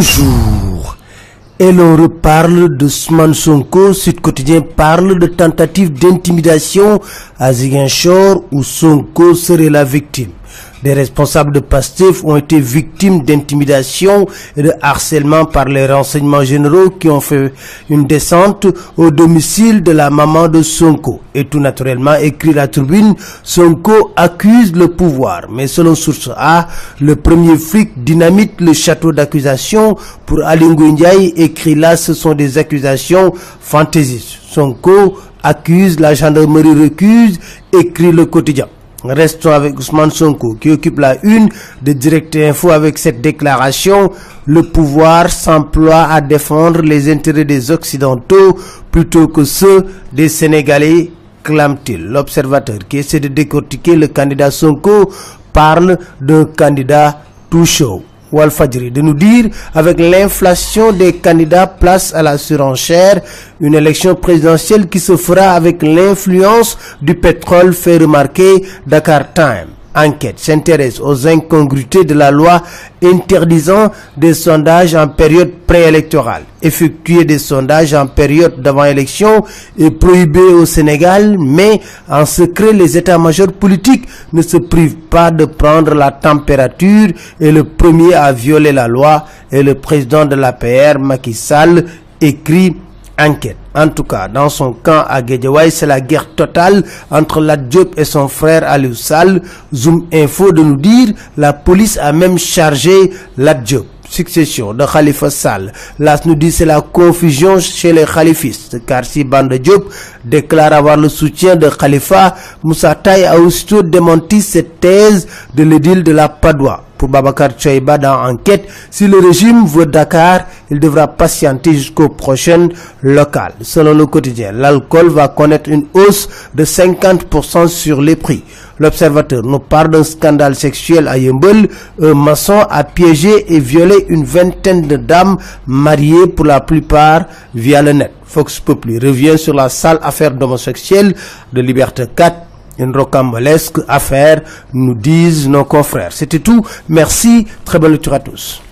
Bonjour. Et l'on reparle de Sman Sonko. Sud Quotidien parle de tentative d'intimidation à Ziguinchor où Sonko serait la victime. Des responsables de PASTEF ont été victimes d'intimidation et de harcèlement par les renseignements généraux qui ont fait une descente au domicile de la maman de Sonko. Et tout naturellement, écrit la tribune, Sonko accuse le pouvoir. Mais selon source A, le premier flic dynamite le château d'accusation. Pour Alingo Ndiaye, écrit là, ce sont des accusations fantaisistes. Sonko accuse, la gendarmerie recuse, écrit le quotidien. Restons avec Ousmane Sonko qui occupe la une de Direct Info avec cette déclaration. Le pouvoir s'emploie à défendre les intérêts des Occidentaux plutôt que ceux des Sénégalais, clame-t-il. L'observateur qui essaie de décortiquer le candidat Sonko parle d'un candidat tout. Walfadjri de nous dire avec l'inflation des candidats place à la surenchère, une élection présidentielle qui se fera avec l'influence du pétrole fait remarquer Dakar Time. Enquête s'intéresse aux incongruités de la loi interdisant des sondages en période préélectorale. Effectuer des sondages en période d'avant-élection est prohibé au Sénégal, mais en secret, les états-majors politiques ne se privent pas de prendre la température et le premier à violer la loi est le président de l'APR, Macky Sall, écrit En tout cas, dans son camp à Guédiawaye, c'est la guerre totale entre la Diop et son frère Aliou Sall. Zoom Info de nous dire, la police a même chargé la. Succession de Khalifa Sall. Las nous dit c'est la confusion chez les khalifistes, car si Bande Diop déclare avoir le soutien de Khalifa, Moussa Taye a aussitôt démenti cette thèse de l'édile de la Padoie pour Babacar Tchoiba dans Enquête. Si le régime veut Dakar, il devra patienter jusqu'aux prochaines locales. Selon le quotidien, l'alcool va connaître une hausse de 50% sur les prix. L'observateur nous parle d'un scandale sexuel à Yembel. Un maçon a piégé et violé une vingtaine de dames mariées pour la plupart via le net. Fox Populi revient sur la sale affaire d'homosexuels de Liberté 4 une rocambolesque affaire, nous disent nos confrères. C'était tout. Merci. Très bonne lecture à tous.